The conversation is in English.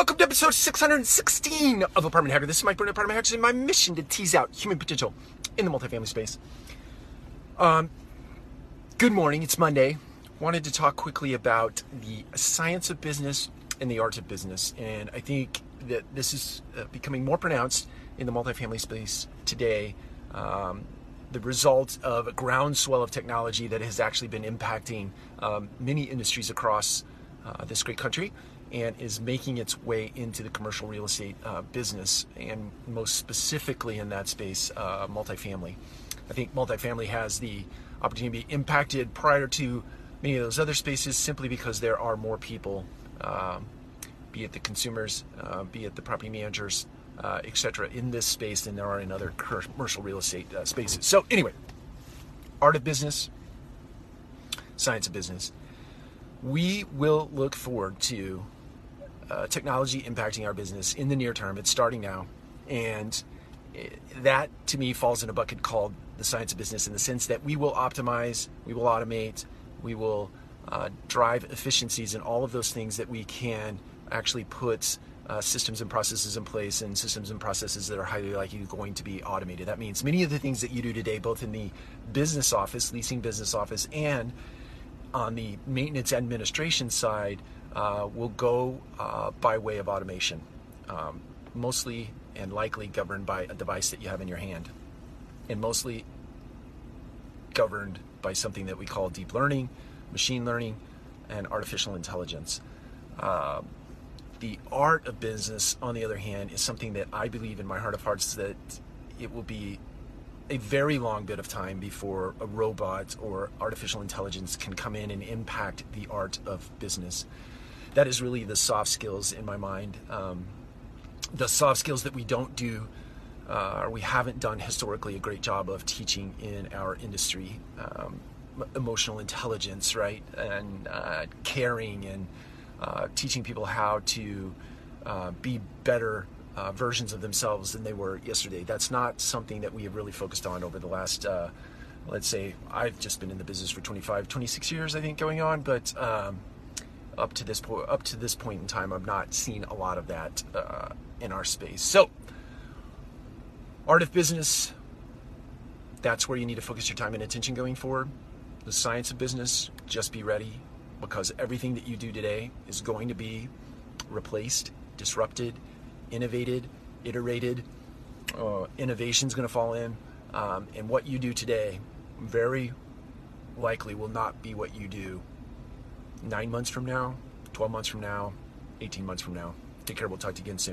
Welcome to episode 616 of Apartment Hacker. This is Mike Burnett, Apartment Hacker, and my mission to tease out human potential in the multifamily space. Um, good morning, it's Monday. Wanted to talk quickly about the science of business and the art of business. And I think that this is uh, becoming more pronounced in the multifamily space today. Um, the result of a groundswell of technology that has actually been impacting um, many industries across uh, this great country and is making its way into the commercial real estate uh, business, and most specifically in that space, uh, multifamily. I think multifamily has the opportunity to be impacted prior to many of those other spaces simply because there are more people, um, be it the consumers, uh, be it the property managers, uh, etc., in this space than there are in other commercial real estate uh, spaces. So, anyway, art of business, science of business. We will look forward to uh, technology impacting our business in the near term. It's starting now. And that to me falls in a bucket called the science of business in the sense that we will optimize, we will automate, we will uh, drive efficiencies in all of those things that we can actually put uh, systems and processes in place and systems and processes that are highly likely going to be automated. That means many of the things that you do today, both in the business office, leasing business office, and on the maintenance administration side, uh, will go uh, by way of automation, um, mostly and likely governed by a device that you have in your hand, and mostly governed by something that we call deep learning, machine learning, and artificial intelligence. Uh, the art of business, on the other hand, is something that I believe in my heart of hearts that it will be a very long bit of time before a robot or artificial intelligence can come in and impact the art of business that is really the soft skills in my mind. Um, the soft skills that we don't do, uh, or we haven't done historically a great job of teaching in our industry. Um, emotional intelligence, right, and uh, caring, and uh, teaching people how to uh, be better uh, versions of themselves than they were yesterday. That's not something that we have really focused on over the last uh, let's say I've just been in the business for 25, 26 years, I think, going on, but um, up to this point, up to this point in time, I've not seen a lot of that uh, in our space. So, art of business. That's where you need to focus your time and attention going forward. The science of business. Just be ready, because everything that you do today is going to be replaced, disrupted, innovated, iterated. Uh, Innovation is going to fall in, um, and what you do today very likely will not be what you do nine months from now, 12 months from now, 18 months from now. Take care. We'll talk to you again soon.